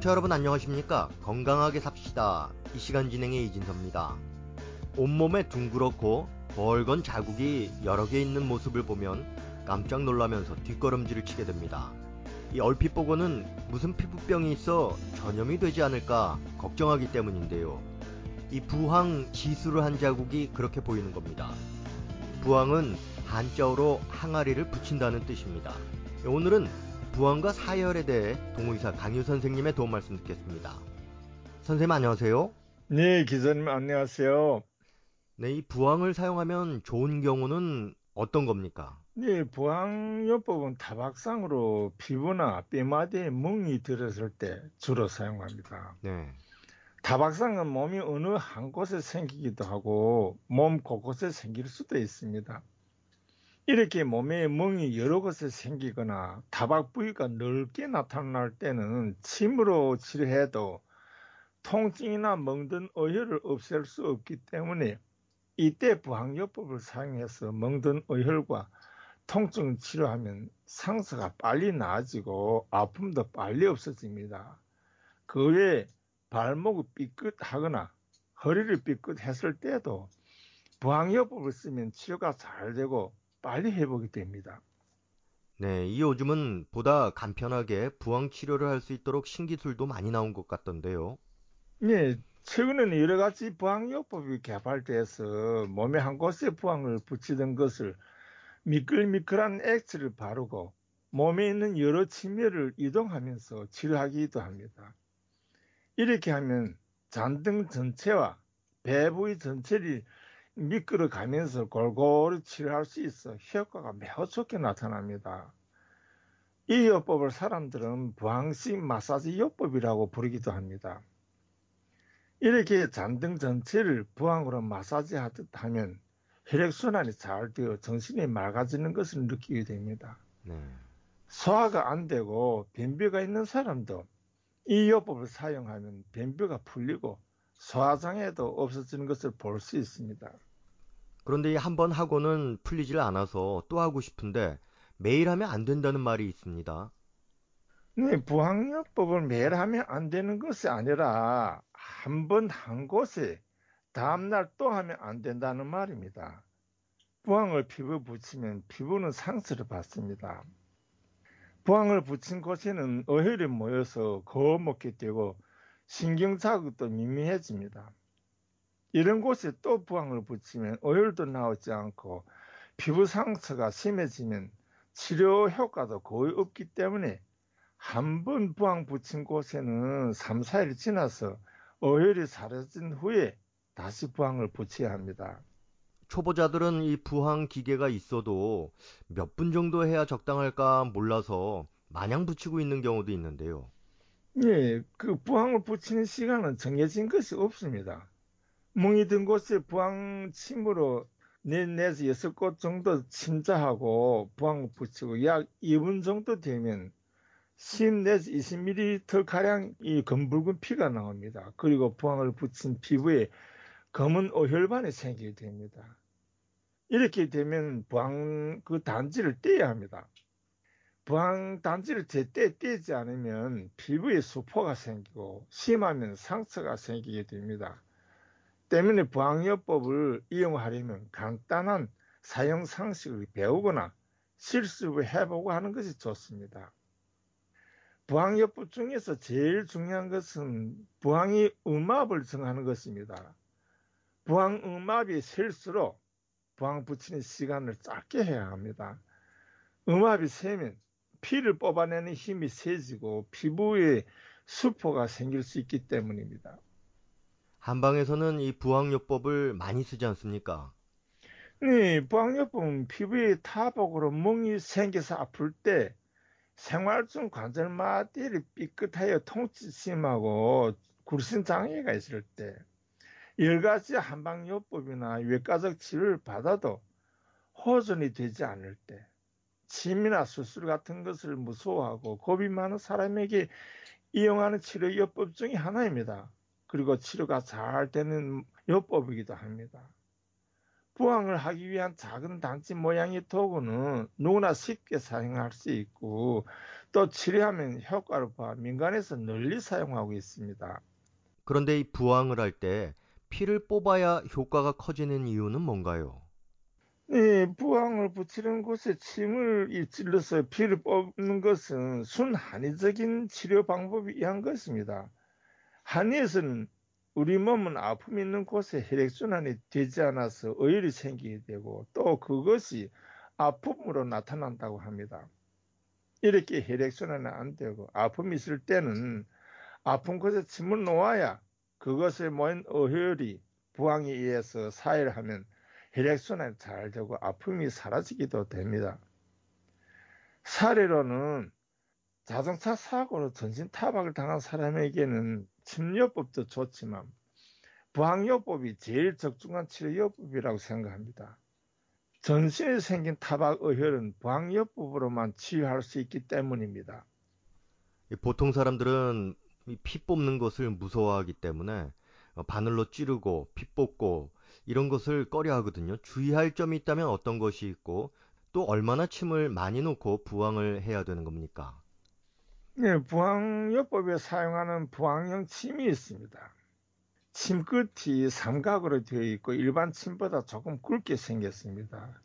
청취자 여러분 안녕하십니까? 건강하게 삽시다. 이 시간 진행의 이진섭입니다. 온몸에 둥그렇고 벌건 자국이 여러 개 있는 모습을 보면 깜짝 놀라면서 뒷걸음질을 치게 됩니다. 이 얼핏 보고는 무슨 피부병이 있어 전염이 되지 않을까 걱정하기 때문인데요. 이 부항 지수를 한 자국이 그렇게 보이는 겁니다. 부항은 한자어로 항아리를 붙인다는 뜻입니다. 오늘은 부항과 사열에 대해 동의사 강유 선생님의 도움 말씀 듣겠습니다. 선생님 안녕하세요. 네, 기자님 안녕하세요. 네, 이 부항을 사용하면 좋은 경우는 어떤 겁니까? 네, 부항요법은 타박상으로 피부나 뼈마디에 멍이 들었을 때 주로 사용합니다. 네. 타박상은 몸이 어느 한 곳에 생기기도 하고 몸 곳곳에 생길 수도 있습니다. 이렇게 몸에 멍이 여러 곳에 생기거나 타박 부위가 넓게 나타날 때는 침으로 치료해도 통증이나 멍든 어혈을 없앨 수 없기 때문에 이때 부항요법을 사용해서 멍든 어혈과 통증 치료하면 상처가 빨리 나아지고 아픔도 빨리 없어집니다. 그 외에 발목이 삐끗하거나 허리를 삐끗했을 때도 부항요법을 쓰면 치료가 잘 되고 빨리 회복이 됩니다. 네, 이 요즘은 보다 간편하게 부항 치료를 할 수 있도록 신기술도 많이 나온 것 같던데요. 네, 최근에는 여러 가지 부항요법이 개발돼서 몸에 한 곳에 부항을 붙이던 것을 미끌미끌한 액체를 바르고 몸에 있는 여러 침혈을 이동하면서 치료하기도 합니다. 이렇게 하면 잔등 전체와 배 부위 전체를 미끄러 가면서 골고루 치료할 수 있어 효과가 매우 좋게 나타납니다. 이 요법을 사람들은 부항식 마사지 요법이라고 부르기도 합니다. 이렇게 잔등 전체를 부항으로 마사지 하듯 하면 혈액순환이 잘 되어 정신이 맑아지는 것을 느끼게 됩니다. 네. 소화가 안 되고 변비가 있는 사람도 이 요법을 사용하면 변비가 풀리고 소화장애도 없어지는 것을 볼 수 있습니다. 그런데 한 번 하고는 풀리질 않아서 또 하고 싶은데 매일 하면 안 된다는 말이 있습니다. 네, 부항요법을 매일 하면 안 되는 것이 아니라 한 번한 곳에 다음날 또 하면 안 된다는 말입니다. 부항을 피부에 붙이면 피부는 상처를 받습니다. 부항을 붙인 곳에는 어혈이 모여서 거먹게 되고 신경 자극도 미미해집니다. 이런 곳에 또 부항을 붙이면 어혈도 나오지 않고 피부 상처가 심해지면 치료 효과도 거의 없기 때문에 한 번 부항 붙인 곳에는 3, 4일 지나서 어혈이 사라진 후에 다시 부항을 붙여야 합니다. 초보자들은 이 부항 기계가 있어도 몇 분 정도 해야 적당할까 몰라서 마냥 붙이고 있는 경우도 있는데요. 예, 그 부항을 붙이는 시간은 정해진 것이 없습니다. 멍이 든 곳에 부항 침으로 4에서 6곳 정도 침자하고 부항 붙이고 약 2분 정도 되면 10내에서 20ml 가량 이 검붉은 피가 나옵니다. 그리고 부항을 붙인 피부에 검은 오혈반이 생기게 됩니다. 이렇게 되면 부항 그 단지를 떼야 합니다. 부항 단지를 제때 떼지 않으면 피부에 수포가 생기고 심하면 상처가 생기게 됩니다. 때문에 부항요법을 이용하려면 간단한 사용 상식을 배우거나 실습을 해보고 하는 것이 좋습니다. 부항요법 중에서 제일 중요한 것은 부항이 음압을 정하는 것입니다. 부항 음압이 셀수록 부항 붙이는 시간을 짧게 해야 합니다. 음압이 세면 피를 뽑아내는 힘이 세지고 피부에 수포가 생길 수 있기 때문입니다. 한방에서는 이 부항요법을 많이 쓰지 않습니까? 네, 부항요법은 피부에 타복으로 멍이 생겨서 아플 때 생활 중 관절마디를 삐끗하여 통증 심하고 굴신 장애가 있을 때 여러 가지 한방요법이나 외과적 치료를 받아도 호전이 되지 않을 때 침이나 수술 같은 것을 무서워하고 겁이 많은 사람에게 이용하는 치료 요법 중의 하나입니다. 그리고 치료가 잘 되는 요법이기도 합니다. 부항을 하기 위한 작은 단지 모양의 도구는 누구나 쉽게 사용할 수 있고 또 치료하면 효과를 봐 민간에서 널리 사용하고 있습니다. 그런데 이 부항을 할 때 피를 뽑아야 효과가 커지는 이유는 뭔가요? 네, 부항을 붙이는 곳에 침을 찔러서 피를 뽑는 것은 순한의적인 치료 방법이 한 것입니다. 한의에서는 우리 몸은 아픔 있는 곳에 혈액순환이 되지 않아서 어혈이 생기게 되고 또 그것이 아픔으로 나타난다고 합니다. 이렇게 혈액순환이 안 되고 아픔이 있을 때는 아픈 곳에 침을 놓아야 그것에 모인 어혈이 부항에 의해서 사혈하면 혈액순환이 잘 되고 아픔이 사라지기도 됩니다. 사례로는 자동차 사고로 전신 타박을 당한 사람에게는 침요법도 좋지만 부항요법이 제일 적중한 치료요법이라고 생각합니다. 전신에 생긴 타박 어혈은 부항요법으로만 치유할 수 있기 때문입니다. 보통 사람들은 피 뽑는 것을 무서워하기 때문에 바늘로 찌르고 피 뽑고 이런 것을 꺼려 하거든요. 주의할 점이 있다면 어떤 것이 있고 또 얼마나 침을 많이 놓고 부항을 해야 되는 겁니까? 네, 부항요법에 사용하는 부항용 침이 있습니다. 침 끝이 삼각으로 되어 있고 일반 침보다 조금 굵게 생겼습니다.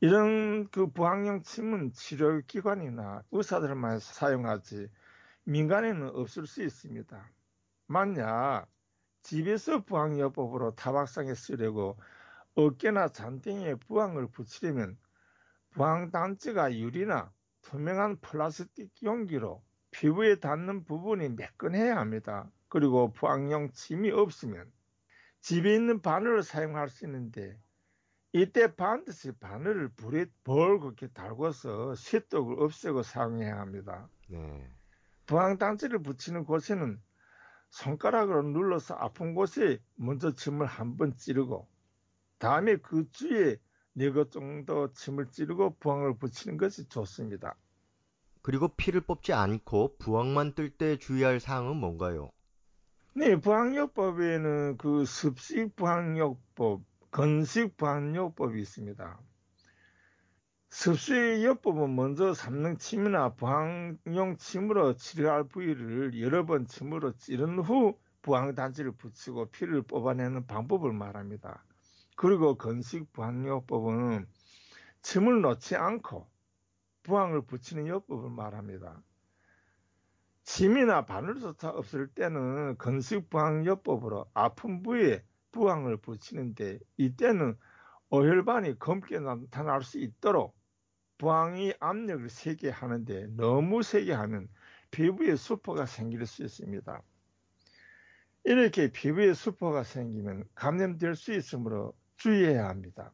이런 그 부항용 침은 치료기관이나 의사들만 사용하지 민간에는 없을 수 있습니다. 만약 집에서 부항요법으로 타박상에 쓰려고 어깨나 잔등에 부항을 붙이려면 부항단지가 유리나 투명한 플라스틱 용기로 피부에 닿는 부분이 매끈해야 합니다. 그리고 부항용 침이 없으면 집에 있는 바늘을 사용할 수 있는데 이때 반드시 바늘을 불에 벌겋게 달궈서 쇠독을 없애고 사용해야 합니다. 네. 부항단지를 붙이는 곳에는 손가락으로 눌러서 아픈 곳에 먼저 침을 한 번 찌르고 다음에 그 주위에 네 것 정도 침을 찌르고 부항을 붙이는 것이 좋습니다. 그리고 피를 뽑지 않고 부항만 뜰 때 주의할 사항은 뭔가요? 네, 부항요법에는 그 습식 부항요법, 건식 부항요법이 있습니다. 습식요법은 먼저 삼능 침이나 부항용 침으로 치료할 부위를 여러 번 침으로 찌른 후 부항 단지를 붙이고 피를 뽑아내는 방법을 말합니다. 그리고 건식 부항요법은 침을 넣지 않고 부항을 붙이는 요법을 말합니다. 침이나 바늘조차 없을 때는 건식 부항 요법으로 아픈 부위에 부항을 붙이는데 이때는 오혈반이 검게 나타날 수 있도록 부항이 압력을 세게 하는데 너무 세게 하면 피부에 수포가 생길 수 있습니다. 이렇게 피부에 수포가 생기면 감염될 수 있으므로 주의해야 합니다.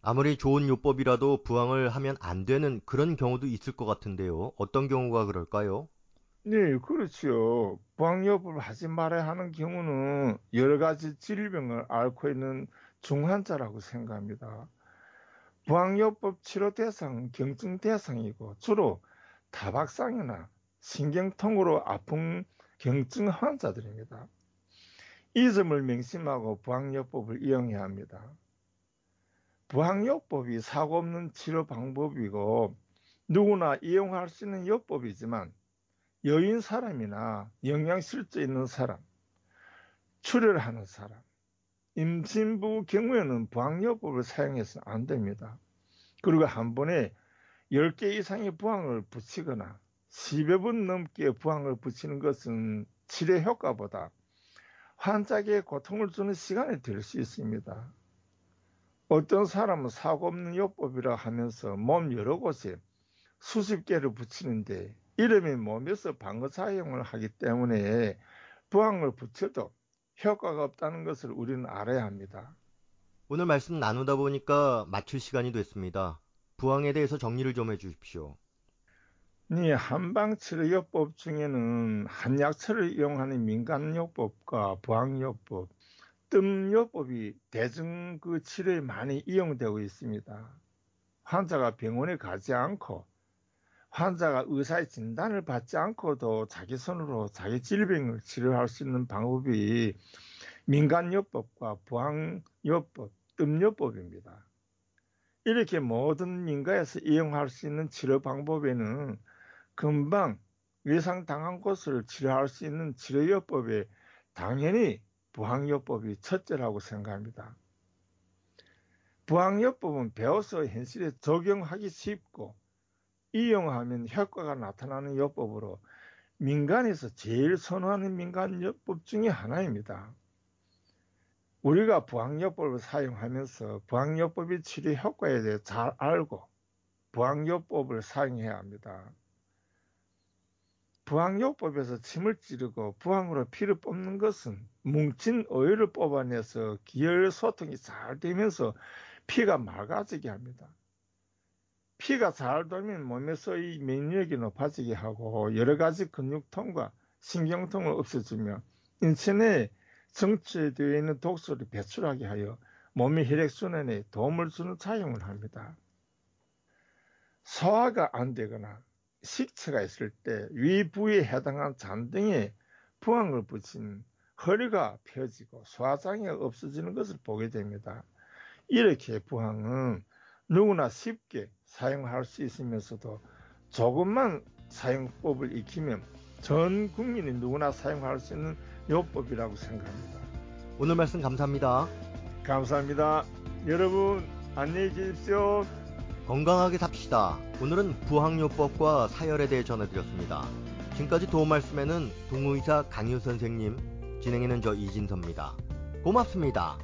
아무리 좋은 요법이라도 부항을 하면 안 되는 그런 경우도 있을 것 같은데요. 어떤 경우가 그럴까요? 네, 그렇죠. 부항요법을 하지 말아야 하는 경우는 여러 가지 질병을 앓고 있는 중환자라고 생각합니다. 부항요법 치료 대상은 경증 대상이고 주로 다박상이나 신경통으로 아픈 경증 환자들입니다. 이 점을 명심하고 부항요법을 이용해야 합니다. 부항요법이 사고 없는 치료 방법이고 누구나 이용할 수 있는 요법이지만 여인 사람이나 영양실조 있는 사람, 출혈하는 사람, 임신부 경우에는 부항요법을 사용해서는 안 됩니다. 그리고 한 번에 10개 이상의 부항을 붙이거나 10여 분 넘게 부항을 붙이는 것은 치료 효과보다 환자에게 고통을 주는 시간이 될 수 있습니다. 어떤 사람은 사고 없는 요법이라 하면서 몸 여러 곳에 수십 개를 붙이는데 이름이 몸에서 방어 사용을 하기 때문에 부항을 붙여도 효과가 없다는 것을 우리는 알아야 합니다. 오늘 말씀 나누다 보니까 마칠 시간이 됐습니다. 부항에 대해서 정리를 좀 해주십시오. 네, 한방치료요법 중에는 한약처를 이용하는 민간요법과 부항요법, 뜸요법이 대중 그 치료에 많이 이용되고 있습니다. 환자가 병원에 가지 않고 환자가 의사의 진단을 받지 않고도 자기 손으로 자기 질병을 치료할 수 있는 방법이 민간요법과 부항요법, 뜸요법입니다. 이렇게 모든 민가에서 이용할 수 있는 치료 방법에는 금방 외상당한 곳을 치료할 수 있는 치료요법에 당연히 부항요법이 첫째라고 생각합니다. 부항요법은 배워서 현실에 적용하기 쉽고 이용하면 효과가 나타나는 요법으로 민간에서 제일 선호하는 민간요법 중의 하나입니다. 우리가 부항요법을 사용하면서 부항요법의 치료 효과에 대해 잘 알고 부항요법을 사용해야 합니다. 부항요법에서 침을 찌르고 부항으로 피를 뽑는 것은 뭉친 어혈을 뽑아내서 기혈 소통이 잘 되면서 피가 맑아지게 합니다. 피가 잘 돌면 몸에서 이 면역이 높아지게 하고 여러 가지 근육통과 신경통을 없애주며 인체 내에 정체되어 있는 독소를 배출하게 하여 몸의 혈액순환에 도움을 주는 작용을 합니다. 소화가 안 되거나 식체가 있을 때 위부에 해당한 잔등에 부항을 붙인 허리가 펴지고 소화장애가 없어지는 것을 보게 됩니다. 이렇게 부항은 누구나 쉽게 사용할 수 있으면서도 조금만 사용법을 익히면 전 국민이 누구나 사용할 수 있는 요법이라고 생각합니다. 오늘 말씀 감사합니다. 감사합니다. 여러분 안녕히 계십시오. 건강하게 삽시다. 오늘은 부항요법과 사열에 대해 전해드렸습니다. 지금까지 도움 말씀에는 동의사 강유 선생님, 진행에는 저 이진섭입니다. 고맙습니다.